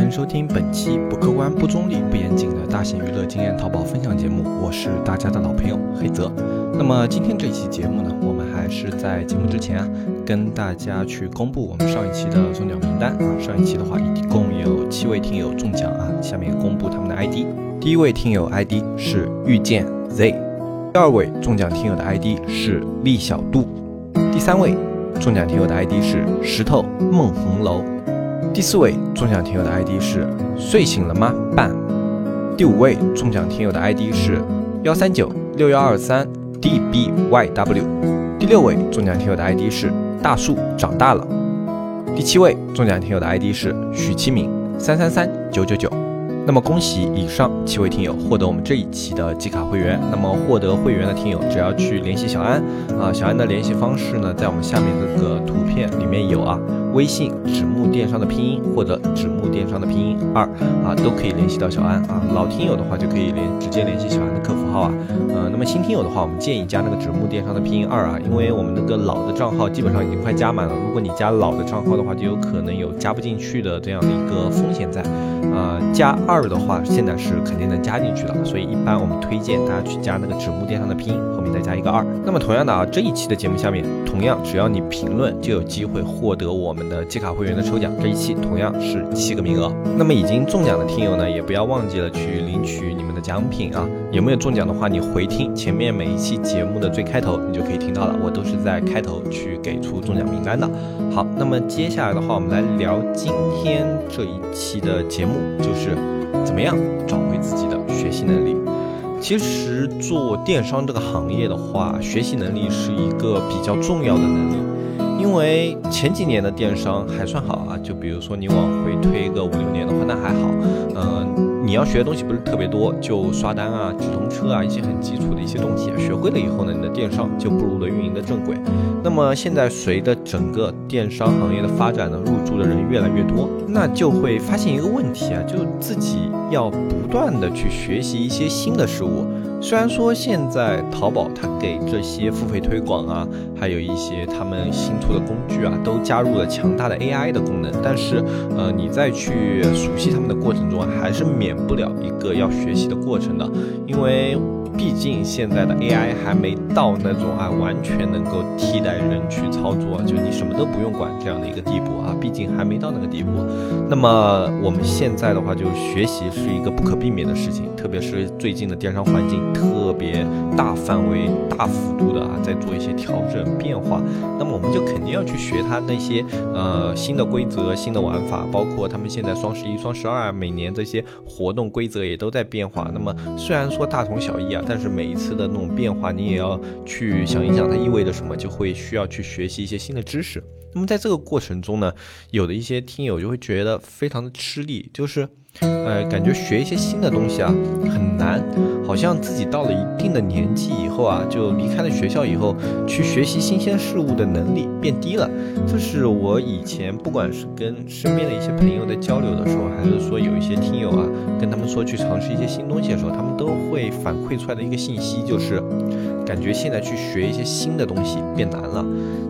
欢迎收听本期不客观、不中立、不严谨的大型娱乐经验淘宝分享节目，我是大家的老朋友黑泽。那么今天这期节目呢，我们还是在节目之前啊，跟大家去公布我们上一期的中奖名单啊。上一期的话，一共有七位听友中奖啊，下面公布他们的 ID。第一位听友 ID 是遇见 Z，第二位中奖听友的 ID 是厉小度，第三位中奖听友的 ID 是石头梦红楼。第四位中奖听友的 ID 是睡醒了吗？半。第五位中奖听友的 ID 是幺三九六幺二三 dbyw。第六位中奖听友的 ID 是大树长大了。第七位中奖听友的 ID 是许其敏三三三九九九。那么恭喜以上七位听友获得我们这一期的季卡会员。那么获得会员的听友只要去联系小安啊，小安的联系方式呢，在我们下面这个图片里面有啊。微信纸木电商的拼音或者纸木电商的拼音二啊，都可以联系到小安啊。老听友的话就可以联直接联系小安的客服号啊。呃，那么新听友的话，我们建议加那个纸木电商的拼音二啊，因为我们那个老的账号基本上已经快加满了。如果你加老的账号的话，就有可能有加不进去的这样的一个风险在。呃，加二的话，现在是肯定能加进去的，所以一般我们推荐大家去加那个纸木电商的拼音，后面再加一个二。那么同样的啊，这一期的节目下面，同样只要你评论，就有机会获得我们。的季卡会员的抽奖，这一期同样是七个名额。那么已经中奖的听友呢，也不要忘记了去领取你们的奖品啊。有没有中奖的话，你回听前面每一期节目的最开头，你就可以听到了。我都是在开头去给出中奖名单的。好，那么接下来的话，我们来聊今天这一期的节目，就是怎么样找回自己的学习能力。其实做电商这个行业的话，学习能力是一个比较重要的能力。因为前几年的电商还算好啊，就比如说你往回推个五六年的话，那还好。嗯，你要学的东西不是特别多，就刷单啊、直通车啊一些很基础的一些东西，学会了以后呢，你的电商就步入了运营的正轨。那么现在随着整个电商行业的发展呢，入驻的人越来越多，那就会发现一个问题啊，就自己要不断的去学习一些新的事物。虽然说现在淘宝它给这些付费推广啊，还有一些他们新出的工具啊，都加入了强大的 AI 的功能，但是呃，你在去熟悉他们的过程中，还是免不了一个要学习的过程的，因为。毕竟现在的 AI 还没到那种啊完全能够替代人去操作，就你什么都不用管这样的一个地步啊，毕竟还没到那个地步。那么我们现在的话，就学习是一个不可避免的事情，特别是最近的电商环境特别大范围、大幅度的啊在做一些调整变化，你要去学它那些呃新的规则、新的玩法，包括他们现在双十一、双十二啊每年这些活动规则也都在变化。那么虽然说大同小异啊。但是每一次的那种变化，你也要去想一想，它意味着什么，就会需要去学习一些新的知识。那么在这个过程中呢，有的一些听友就会觉得非常的吃力，就是，呃，感觉学一些新的东西啊很难，好像自己到了一定的年纪以后啊，就离开了学校以后，去学习新鲜事物的能力变低了。这是我以前不管是跟身边的一些朋友在交流的时候，还是说有一些听友啊，跟他们说去尝试一些新东西的时候，他们都会反馈出来的一个信息，就是感觉现在去学一些新的东西变难了。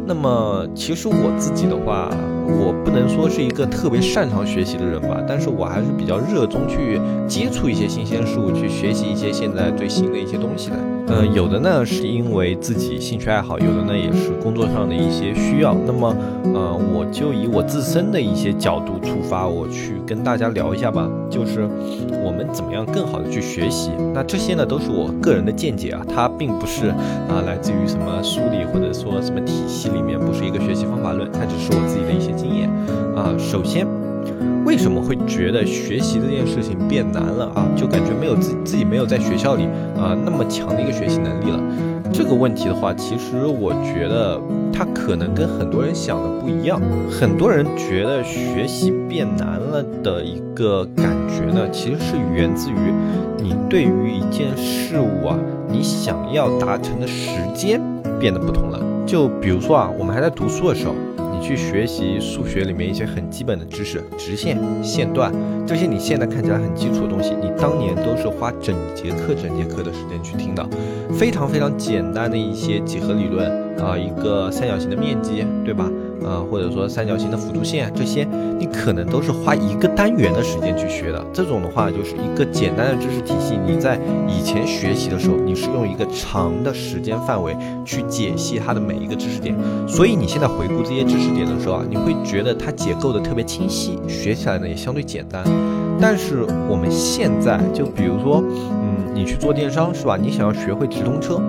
那么其实我自己的话，我不能说是一个特别擅长学习的人吧，但是我还是比较热衷去接触一些新鲜事物，去学习一些现在最新的一些东西的。呃，有的呢是因为自己兴趣爱好，有的呢也是工作上的一些需要。那么，呃，我就以我自身的一些角度出发，我去跟大家聊一下吧，就是我们怎么样更好的去学习。那这些呢都是我个人的见解啊，它并不是啊来自于什么书里或者说什么体系里面，不是一个学习方法论，它只是我自己的一些经验啊。首先。为什么会觉得学习这件事情变难了啊？就感觉没有自自己没有在学校里啊那么强的一个学习能力了。这个问题的话，其实我觉得它可能跟很多人想的不一样。很多人觉得学习变难了的一个感觉呢，其实是源自于你对于一件事物啊，你想要达成的时间变得不同了。就比如说啊，我们还在读书的时候。去学习数学里面一些很基本的知识，直线、线段这些，你现在看起来很基础的东西，你当年都是花整节课、整节课的时间去听的。非常非常简单的一些几何理论啊，一个三角形的面积，对吧？啊，或者说三角形的辅助线这些，你可能都是花一个单元的时间去学的。这种的话，就是一个简单的知识体系。你在以前学习的时候，你是用一个长的时间范围去解析它的每一个知识点，所以你现在回顾这些知识点的时候啊，你会觉得它结构的特别清晰，学起来呢也相对简单。但是我们现在就比如说，嗯，你去做电商是吧？你想要学会直通车。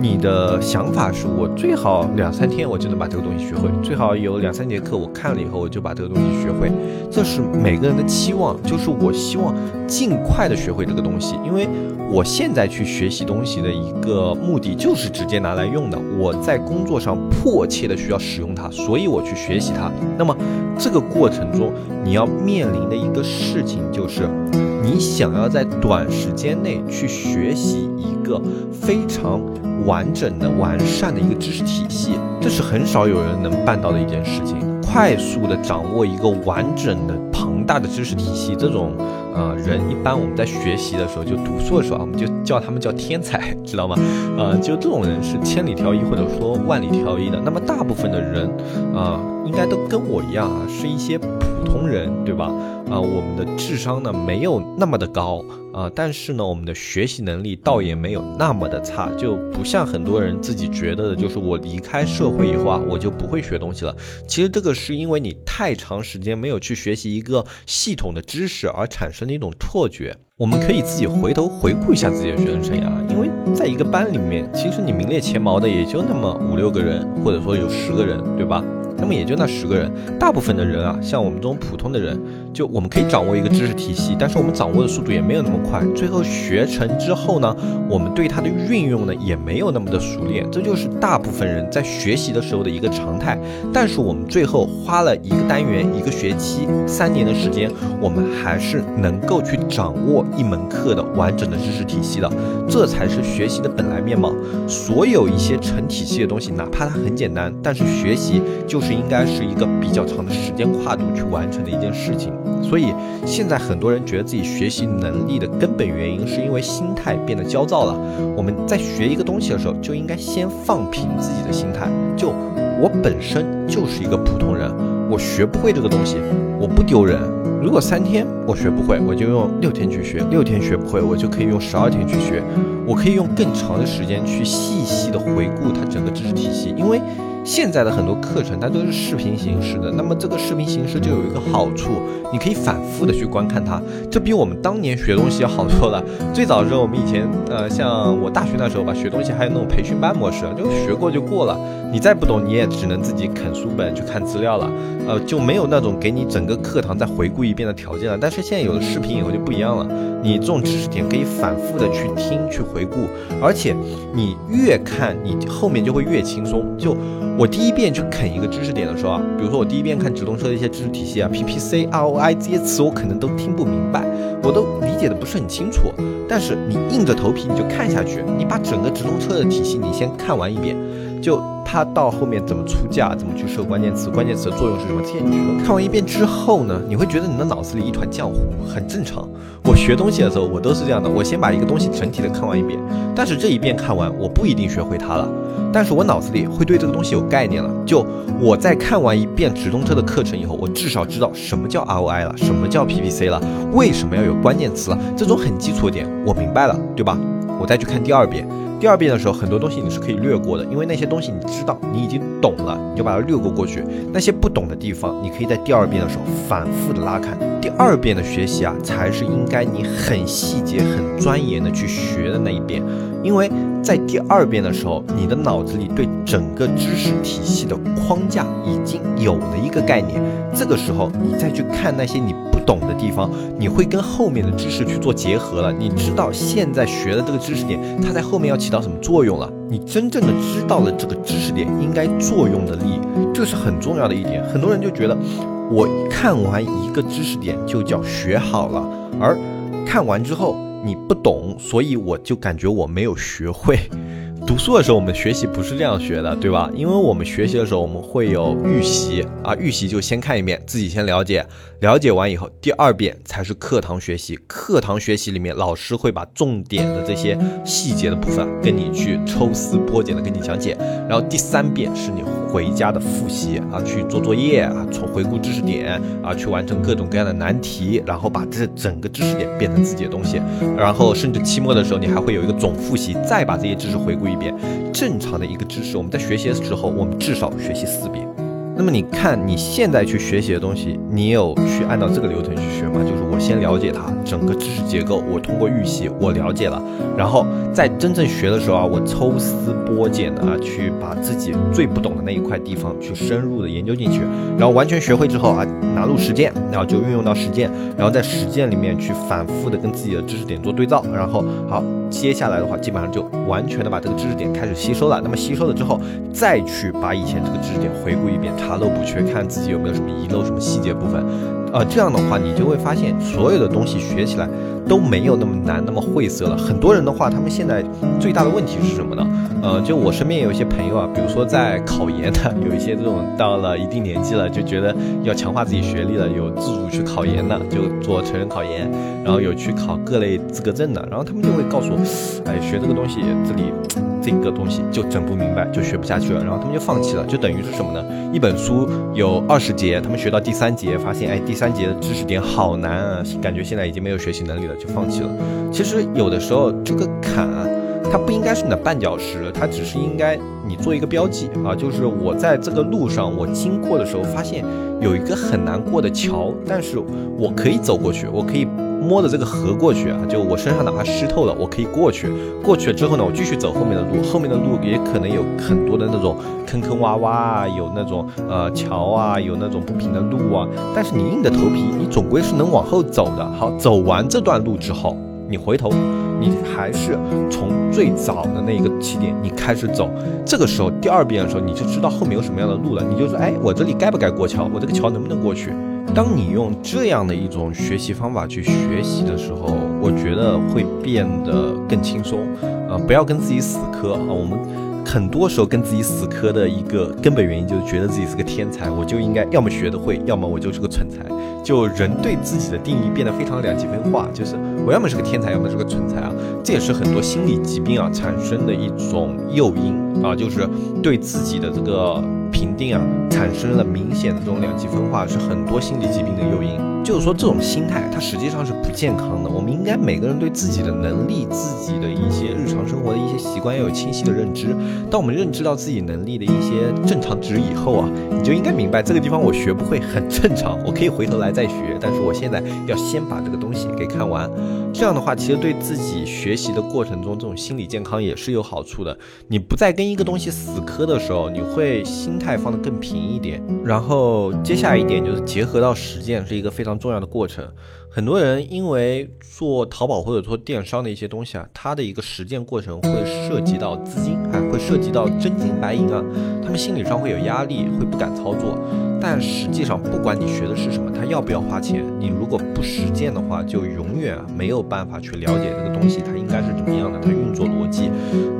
你的想法是我最好两三天我就能把这个东西学会，最好有两三节课我看了以后我就把这个东西学会，这是每个人的期望，就是我希望尽快的学会这个东西，因为我现在去学习东西的一个目的就是直接拿来用的，我在工作上迫切的需要使用它，所以我去学习它。那么这个过程中你要面临的一个事情就是，你想要在短时间内去学习一个非常。完整的、完善的一个知识体系，这是很少有人能办到的一件事情。快速的掌握一个完整的、庞大的知识体系，这种呃人，一般我们在学习的时候，就读书的时候啊，我们就叫他们叫天才，知道吗？呃，就这种人是千里挑一，或者说万里挑一的。那么大部分的人，啊，应该都跟我一样啊，是一些通人，对吧？啊，我们的智商呢没有那么的高。啊，但是呢，我们的学习能力倒也没有那么的差，就不像很多人自己觉得的，就是我离开社会以后啊，我就不会学东西了。其实这个是因为你太长时间没有去学习一个系统的知识而产生的一种错觉。我们可以自己回头回顾一下自己的学生生涯，因为在一个班里面，其实你名列前茅的也就那么五六个人，或者说有十个人，对吧？那么也就那十个人，大部分的人啊，像我们这种普通的人，就我们可以掌握一个知识体系，但是我们掌握的速度也没有那么快。最后学成之后呢，我们对它的运用呢也没有那么的熟练，这就是大部分人在学习的时候的一个常态。但是我们最后花了一个单元、一个学期、三年的时间，我们还是能够去掌握一门课的完整的知识体系的，这才是学习的本来面貌。所有一些成体系的东西，哪怕它很简单，但是学习就是。应该是一个比较长的时间跨度去完成的一件事情，所以现在很多人觉得自己学习能力的根本原因是因为心态变得焦躁了。我们在学一个东西的时候，就应该先放平自己的心态。就我本身就是一个普通人，我学不会这个东西，我不丢人。如果三天我学不会，我就用六天去学；六天学不会，我就可以用十二天去学。我可以用更长的时间去细细的回顾它整个知识体系，因为。现在的很多课程它都是视频形式的，那么这个视频形式就有一个好处，你可以反复的去观看它，这比我们当年学东西要好多了。最早的时候，我们以前呃，像我大学那时候吧，学东西还有那种培训班模式，就学过就过了，你再不懂你也只能自己啃书本去看资料了，呃，就没有那种给你整个课堂再回顾一遍的条件了。但是现在有了视频以后就不一样了，你这种知识点可以反复的去听去回顾，而且你越看你后面就会越轻松，就。我第一遍去啃一个知识点的时候啊，比如说我第一遍看直通车的一些知识体系啊，PPC、ROI 这些词我可能都听不明白，我都理解的不是很清楚。但是你硬着头皮你就看下去，你把整个直通车的体系你先看完一遍，就它到后面怎么出价，怎么去设关键词，关键词的作用是什么，这些你全都看完一遍之后呢，你会觉得你的脑子里一团浆糊，很正常。我学东西的时候我都是这样的，我先把一个东西整体的看完一遍，但是这一遍看完我不一定学会它了。但是我脑子里会对这个东西有概念了。就我在看完一遍直通车的课程以后，我至少知道什么叫 ROI 了，什么叫 PPC 了，为什么要有关键词了，这种很基础的点我明白了，对吧？我再去看第二遍。第二遍的时候，很多东西你是可以略过的，因为那些东西你知道，你已经懂了，你就把它略过过去。那些不懂的地方，你可以在第二遍的时候反复的拉看。第二遍的学习啊，才是应该你很细节、很钻研的去学的那一遍，因为在第二遍的时候，你的脑子里对整个知识体系的框架已经有了一个概念。这个时候，你再去看那些你。懂的地方，你会跟后面的知识去做结合了。你知道现在学的这个知识点，它在后面要起到什么作用了？你真正的知道了这个知识点应该作用的力，这是很重要的一点。很多人就觉得，我看完一个知识点就叫学好了，而看完之后你不懂，所以我就感觉我没有学会。读书的时候，我们学习不是这样学的，对吧？因为我们学习的时候，我们会有预习啊，预习就先看一遍，自己先了解，了解完以后，第二遍才是课堂学习。课堂学习里面，老师会把重点的这些细节的部分跟你去抽丝剥茧的跟你讲解，然后第三遍是你。回家的复习啊，去做作业啊，从回顾知识点啊，去完成各种各样的难题，然后把这整个知识点变成自己的东西，然后甚至期末的时候你还会有一个总复习，再把这些知识回顾一遍。正常的一个知识，我们在学习的时候，我们至少学习四遍。那么你看你现在去学习的东西，你有去按照这个流程去学吗？就是我先了解它整个知识结构，我通过预习我了解了，然后在真正学的时候啊，我抽丝剥茧的啊，去把自己最不懂的那一块地方去深入的研究进去，然后完全学会之后啊，拿入实践，然后就运用到实践，然后在实践里面去反复的跟自己的知识点做对照，然后好。接下来的话，基本上就完全的把这个知识点开始吸收了。那么吸收了之后，再去把以前这个知识点回顾一遍，查漏补缺，看自己有没有什么遗漏、什么细节部分。呃，这样的话，你就会发现所有的东西学起来都没有那么难、那么晦涩了。很多人的话，他们现在最大的问题是什么呢？呃，就我身边有一些朋友啊，比如说在考研的，有一些这种到了一定年纪了，就觉得要强化自己学历了，有自主去考研的，就做成人考研，然后有去考各类资格证的，然后他们就会告诉我，哎，学这个东西，这里。这个东西就整不明白，就学不下去了，然后他们就放弃了，就等于是什么呢？一本书有二十节，他们学到第三节，发现哎，第三节的知识点好难啊，感觉现在已经没有学习能力了，就放弃了。其实有的时候这个坎啊，它不应该是你的绊脚石，它只是应该你做一个标记啊，就是我在这个路上我经过的时候，发现有一个很难过的桥，但是我可以走过去，我可以。摸着这个河过去啊，就我身上哪怕湿透了，我可以过去。过去了之后呢，我继续走后面的路，后面的路也可能有很多的那种坑坑洼洼啊，有那种呃桥啊，有那种不平的路啊。但是你硬着头皮，你总归是能往后走的。好，走完这段路之后，你回头，你还是从最早的那一个起点你开始走。这个时候第二遍的时候，你就知道后面有什么样的路了。你就说，哎，我这里该不该过桥？我这个桥能不能过去？当你用这样的一种学习方法去学习的时候，我觉得会变得更轻松。啊，不要跟自己死磕啊！我们很多时候跟自己死磕的一个根本原因，就是觉得自己是个天才，我就应该要么学得会，要么我就是个蠢材。就人对自己的定义变得非常两极分化，就是我要么是个天才，要么是个蠢材啊。这也是很多心理疾病啊产生的一种诱因啊，就是对自己的这个。评定啊，产生了明显的这种两极分化，是很多心理疾病的诱因。就是说，这种心态它实际上是不健康的。我们应该每个人对自己的能力、自己的一些日常生活的一些习惯要有清晰的认知。当我们认知到自己能力的一些正常值以后啊，你就应该明白这个地方我学不会很正常，我可以回头来再学。但是我现在要先把这个东西给看完。这样的话，其实对自己学习的过程中，这种心理健康也是有好处的。你不再跟一个东西死磕的时候，你会心态放得更平一点。然后接下来一点就是结合到实践，是一个非常。重要的过程，很多人因为做淘宝或者做电商的一些东西啊，它的一个实践过程会涉及到资金啊，会涉及到真金白银啊，他们心理上会有压力，会不敢操作。但实际上，不管你学的是什么，它要不要花钱，你如果不实践的话，就永远没有办法去了解这个东西它应该是怎么样的，它运作逻辑。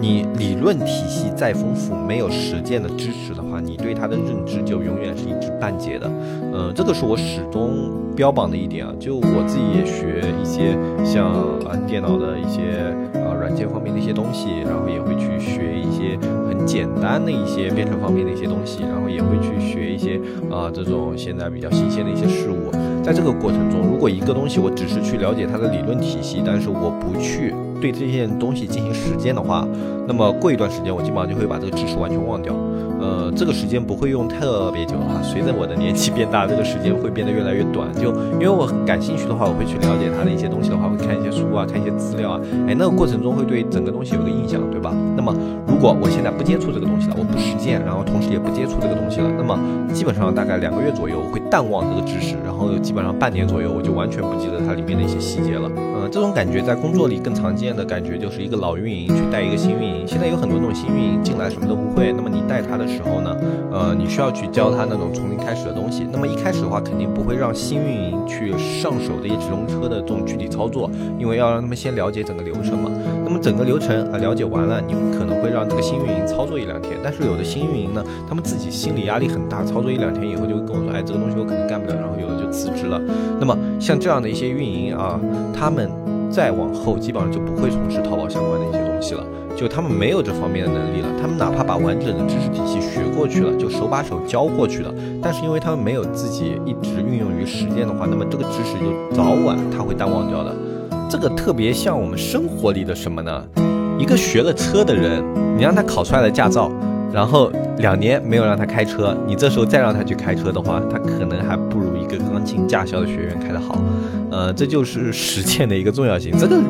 你理论体系再丰富，没有实践的支持的话，你对它的认知就永远是一知半解的。嗯，这个是我始终标榜的一点啊。就我自己也学一些像啊电脑的一些啊软件方面的一些东西，然后也会去学一些很简单的一些编程方面的一些东西，然后也会去学一些。啊，这种现在比较新鲜的一些事物，在这个过程中，如果一个东西我只是去了解它的理论体系，但是我不去对这件东西进行实践的话，那么过一段时间我基本上就会把这个知识完全忘掉。呃，这个时间不会用特别久哈，随着我的年纪变大，这个时间会变得越来越短。就因为我感兴趣的话，我会去了解它的一些东西的话，会看一些书啊，看一些资料啊，哎，那个过程中会对整个东西有个印象，对吧？那么如果我现在不接触这个东西了，我不实践，然后同时也不接触这个东西了，那么基本上大概两个月左右，我会淡忘这个知识，然后基本上半年左右，我就完全不记得它里面的一些细节了。这种感觉在工作里更常见的感觉就是一个老运营去带一个新运营，现在有很多那种新运营进来什么都不会，那么你带他的。时候呢，呃，你需要去教他那种从零开始的东西。那么一开始的话，肯定不会让新运营去上手这些直通车的这种具体操作，因为要让他们先了解整个流程嘛。那么整个流程啊了解完了，你可能会让这个新运营操作一两天。但是有的新运营呢，他们自己心理压力很大，操作一两天以后就会跟我说，哎，这个东西我可能干不了，然后有的就辞职了。那么像这样的一些运营啊，他们。再往后基本上就不会从事淘宝相关的一些东西了，就他们没有这方面的能力了。他们哪怕把完整的知识体系学过去了，就手把手教过去了，但是因为他们没有自己一直运用于实践的话，那么这个知识就早晚他会淡忘掉的。这个特别像我们生活里的什么呢？一个学了车的人，你让他考出来的驾照。然后两年没有让他开车，你这时候再让他去开车的话，他可能还不如一个钢琴驾校的学员开得好。呃，这就是实践的一个重要性。这个。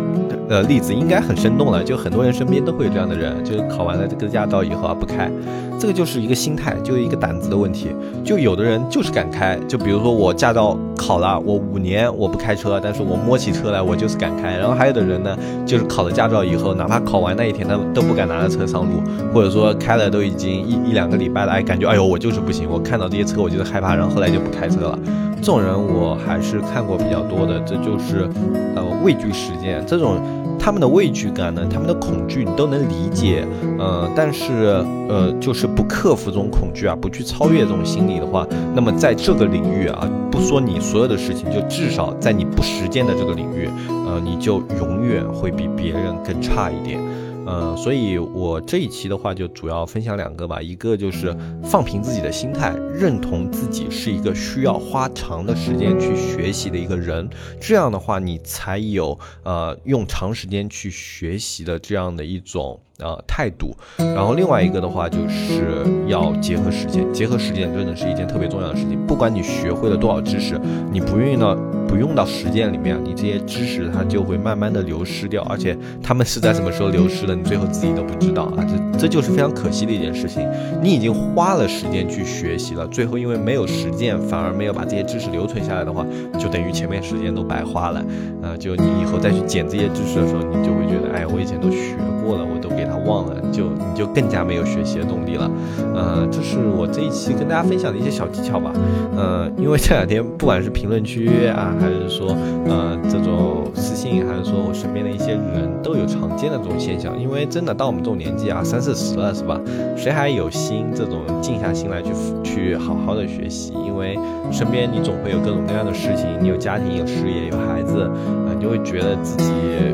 呃，例子应该很生动了，就很多人身边都会有这样的人，就是考完了这个驾照以后啊不开，这个就是一个心态，就是一个胆子的问题。就有的人就是敢开，就比如说我驾照考了，我五年我不开车，但是我摸起车来我就是敢开。然后还有的人呢，就是考了驾照以后，哪怕考完那一天他都不敢拿着车上路，或者说开了都已经一一两个礼拜了，哎，感觉哎呦我就是不行，我看到这些车我就是害怕，然后后来就不开车了。这种人我还是看过比较多的，这就是呃畏惧实践这种。他们的畏惧感呢，他们的恐惧你都能理解，呃，但是呃，就是不克服这种恐惧啊，不去超越这种心理的话，那么在这个领域啊，不说你所有的事情，就至少在你不实践的这个领域，呃，你就永远会比别人更差一点。呃，所以我这一期的话就主要分享两个吧，一个就是放平自己的心态，认同自己是一个需要花长的时间去学习的一个人，这样的话你才有呃用长时间去学习的这样的一种。呃，态度，然后另外一个的话，就是要结合实践，结合实践真的是一件特别重要的事情。不管你学会了多少知识，你不用到不用到实践里面，你这些知识它就会慢慢的流失掉，而且他们是在什么时候流失的，你最后自己都不知道啊！这这就是非常可惜的一件事情。你已经花了时间去学习了，最后因为没有实践，反而没有把这些知识留存下来的话，就等于前面时间都白花了。啊，就你以后再去捡这些知识的时候，你就会觉得，哎，我以前都学过了，我都给。他忘了，就你就更加没有学习的动力了。呃，这是我这一期跟大家分享的一些小技巧吧。呃，因为这两天不管是评论区啊，还是说呃这种私信，还是说我身边的一些人都有常见的这种现象。因为真的到我们这种年纪啊，三四十了是吧？谁还有心这种静下心来去去好好的学习？因为身边你总会有各种各样的事情，你有家庭、有事业、有孩子，啊，你就会觉得自己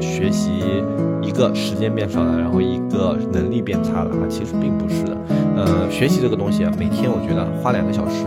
学习。一个时间变少了，然后一个能力变差了啊，其实并不是的。呃，学习这个东西啊，每天我觉得花两个小时，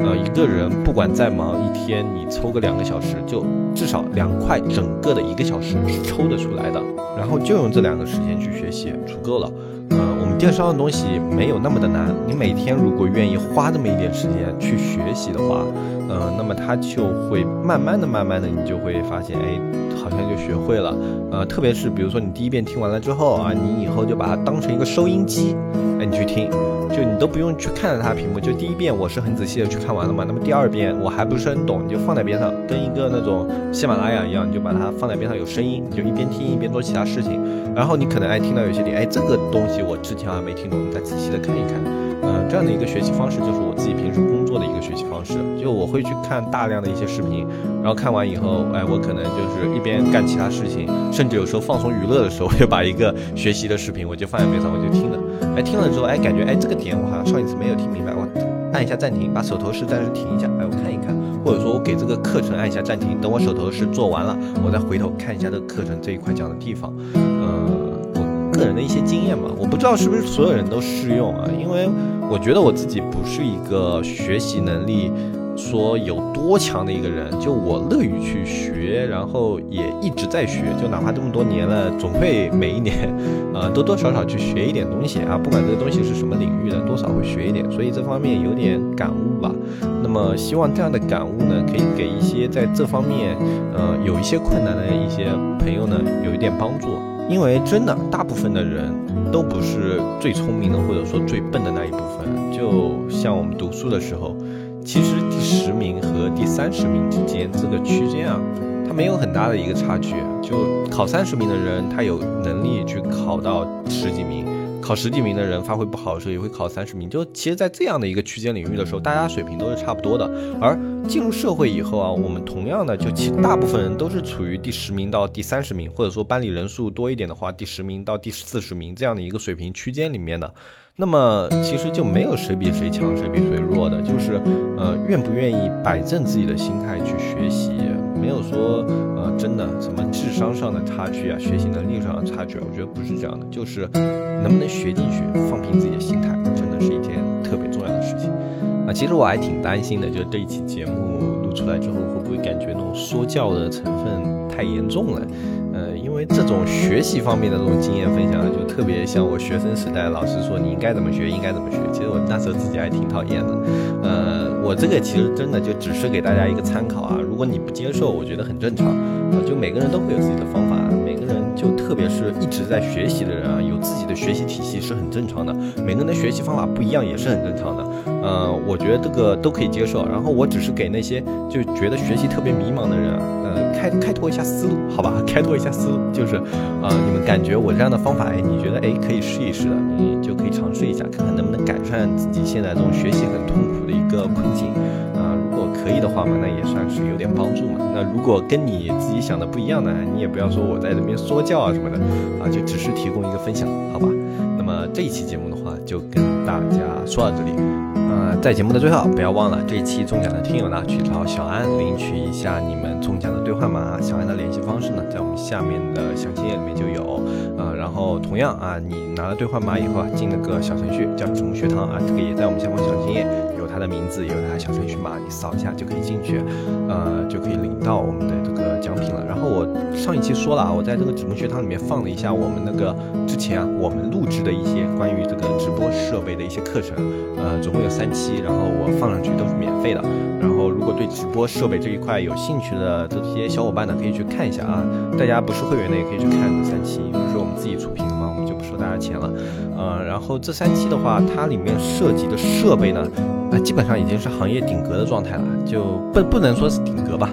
呃，一个人不管再忙，一天你抽个两个小时，就至少两块整个的一个小时是抽得出来的，然后就用这两个时间去学习，足够了。呃，我们电商的东西没有那么的难，你每天如果愿意花这么一点时间去学习的话，呃，那么它就会慢慢的、慢慢的，你就会发现，哎，好像就学会了。呃，特别是比如说你第一遍听完了之后啊，你以后就把它当成一个收音机，哎，你去听。就你都不用去看着它屏幕，就第一遍我是很仔细的去看完了嘛。那么第二遍我还不是很懂，你就放在边上，跟一个那种喜马拉雅一样，你就把它放在边上有声音，你就一边听一边做其他事情。然后你可能哎听到有些点，哎这个东西我之前好像没听懂，你再仔细的看一看。嗯，这样的一个学习方式就是我自己平时工作的一个学习方式。就我会去看大量的一些视频，然后看完以后，哎我可能就是一边干其他事情，甚至有时候放松娱乐的时候，我就把一个学习的视频我就放在边上我就听了。哎听了之后哎感觉哎这个。点我好像上一次没有听明白，我按一下暂停，把手头事暂时停一下，哎，我看一看，或者说我给这个课程按一下暂停，等我手头事做完了，我再回头看一下这个课程这一块讲的地方。个人的一些经验吧，我不知道是不是所有人都适用啊，因为我觉得我自己不是一个学习能力。说有多强的一个人，就我乐于去学，然后也一直在学，就哪怕这么多年了，总会每一年，呃，多多少少去学一点东西啊，不管这个东西是什么领域的，多少会学一点，所以这方面有点感悟吧。那么希望这样的感悟呢，可以给一些在这方面，呃，有一些困难的一些朋友呢，有一点帮助。因为真的，大部分的人都不是最聪明的，或者说最笨的那一部分。就像我们读书的时候。其实第十名和第三十名之间这个区间啊，它没有很大的一个差距。就考三十名的人，他有能力去考到十几名；考十几名的人发挥不好的时候，也会考三十名。就其实，在这样的一个区间领域的时候，大家水平都是差不多的。而进入社会以后啊，我们同样的，就其大部分人都是处于第十名到第三十名，或者说班里人数多一点的话，第十名到第四十名这样的一个水平区间里面的。那么其实就没有谁比谁强，谁比谁弱的，就是呃愿不愿意摆正自己的心态去学习，没有说呃真的什么智商上的差距啊，学习能力上的差距啊，我觉得不是这样的，就是能不能学进去，放平自己的心态，真的是一件特别重要的事情啊。其实我还挺担心的，就是这一期节目录出来之后，会不会感觉那种说教的成分太严重了？呃，因为这种学习方面的这种经验分享，就特别像我学生时代老师说你应该怎么学，应该怎么学。其实我那时候自己还挺讨厌的。呃，我这个其实真的就只是给大家一个参考啊。如果你不接受，我觉得很正常啊。就每个人都会有自己的方法，每个人就特别是一直在学习的人啊，有自己的学习体系是很正常的。每个人的学习方法不一样，也是很正常的。呃，我觉得这个都可以接受。然后我只是给那些就觉得学习特别迷茫的人，呃，开开拓一下思路，好吧？开拓一下思路，就是啊，你们感觉我这样的方法，哎，你觉得哎可以试一试的，你就可以尝试一下，看看能不能改善自己现在这种学习很痛苦的一个困境啊。果可以的话嘛，那也算是有点帮助嘛。那如果跟你自己想的不一样呢，你也不要说我在这边说教啊什么的啊，就只是提供一个分享，好吧？那么这一期节目的话，就跟大家说到这里。呃，在节目的最后，不要忘了这一期中奖的听友呢，去找小安领取一下你们中奖的兑换码。小安的联系方式呢，在我们下面的详情页里面就有。呃，然后同样啊，你拿了兑换码以后啊，进那个小程序叫“子木学堂”啊，这个也在我们下方详情页有它的名字，有它小程序码，你扫一下就可以进去，呃，就可以领到我们的这个奖品了。然后我上一期说了啊，我在这个子木学堂里面放了一下我们那个之前啊，我们录制的一些关于这个直播设备的一些课程，呃，总共有三。期，然后我放上去都是免费的。然后如果对直播设备这一块有兴趣的这些小伙伴呢，可以去看一下啊。大家不是会员的也可以去看三期，因为是我们自己出品的嘛，我们就不收大家钱了。呃，然后这三期的话，它里面涉及的设备呢，啊，基本上已经是行业顶格的状态了，就不不能说是顶格吧。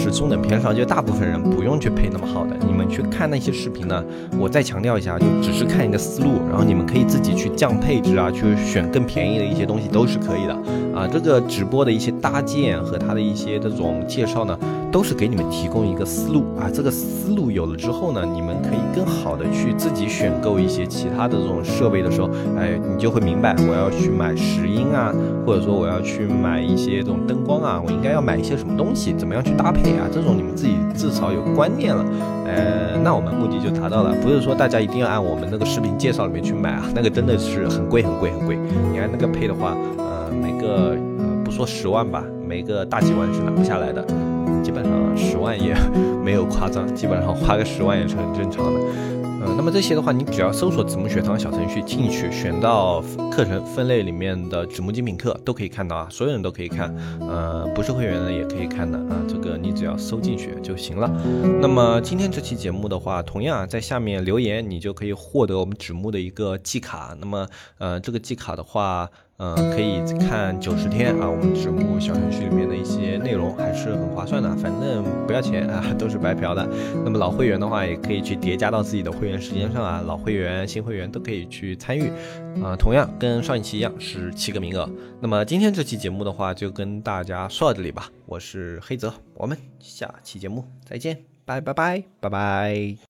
是中等偏上，就大部分人不用去配那么好的。你们去看那些视频呢，我再强调一下，就只是看一个思路，然后你们可以自己去降配置啊，去选更便宜的一些东西都是可以的啊。这个直播的一些搭建和它的一些这种介绍呢，都是给你们提供一个思路啊。这个思路有了之后呢，你们可以更好的去自己选购一些其他的这种设备的时候，哎，你就会明白我要去买石英啊，或者说我要去买一些这种灯光啊，我应该要买一些什么东西，怎么样去。搭配啊，这种你们自己至少有观念了，呃，那我们目的就达到了。不是说大家一定要按我们那个视频介绍里面去买啊，那个真的是很贵很贵很贵。你按那个配的话，呃，每个呃不说十万吧，每个大几万是拿不下来的，基本上十万也 没有夸张，基本上花个十万也是很正常的。嗯，那么这些的话，你只要搜索子木学堂小程序进去，选到课程分类里面的子木精品课都可以看到啊，所有人都可以看，呃，不是会员的也可以看的啊，这个你只要搜进去就行了。那么今天这期节目的话，同样啊，在下面留言，你就可以获得我们子木的一个季卡。那么，呃，这个季卡的话。嗯，可以看九十天啊，我们直播小程序里面的一些内容还是很划算的，反正不要钱啊，都是白嫖的。那么老会员的话，也可以去叠加到自己的会员时间上啊，老会员、新会员都可以去参与啊。同样跟上一期一样是七个名额。那么今天这期节目的话，就跟大家说到这里吧。我是黑泽，我们下期节目再见，拜拜拜拜拜。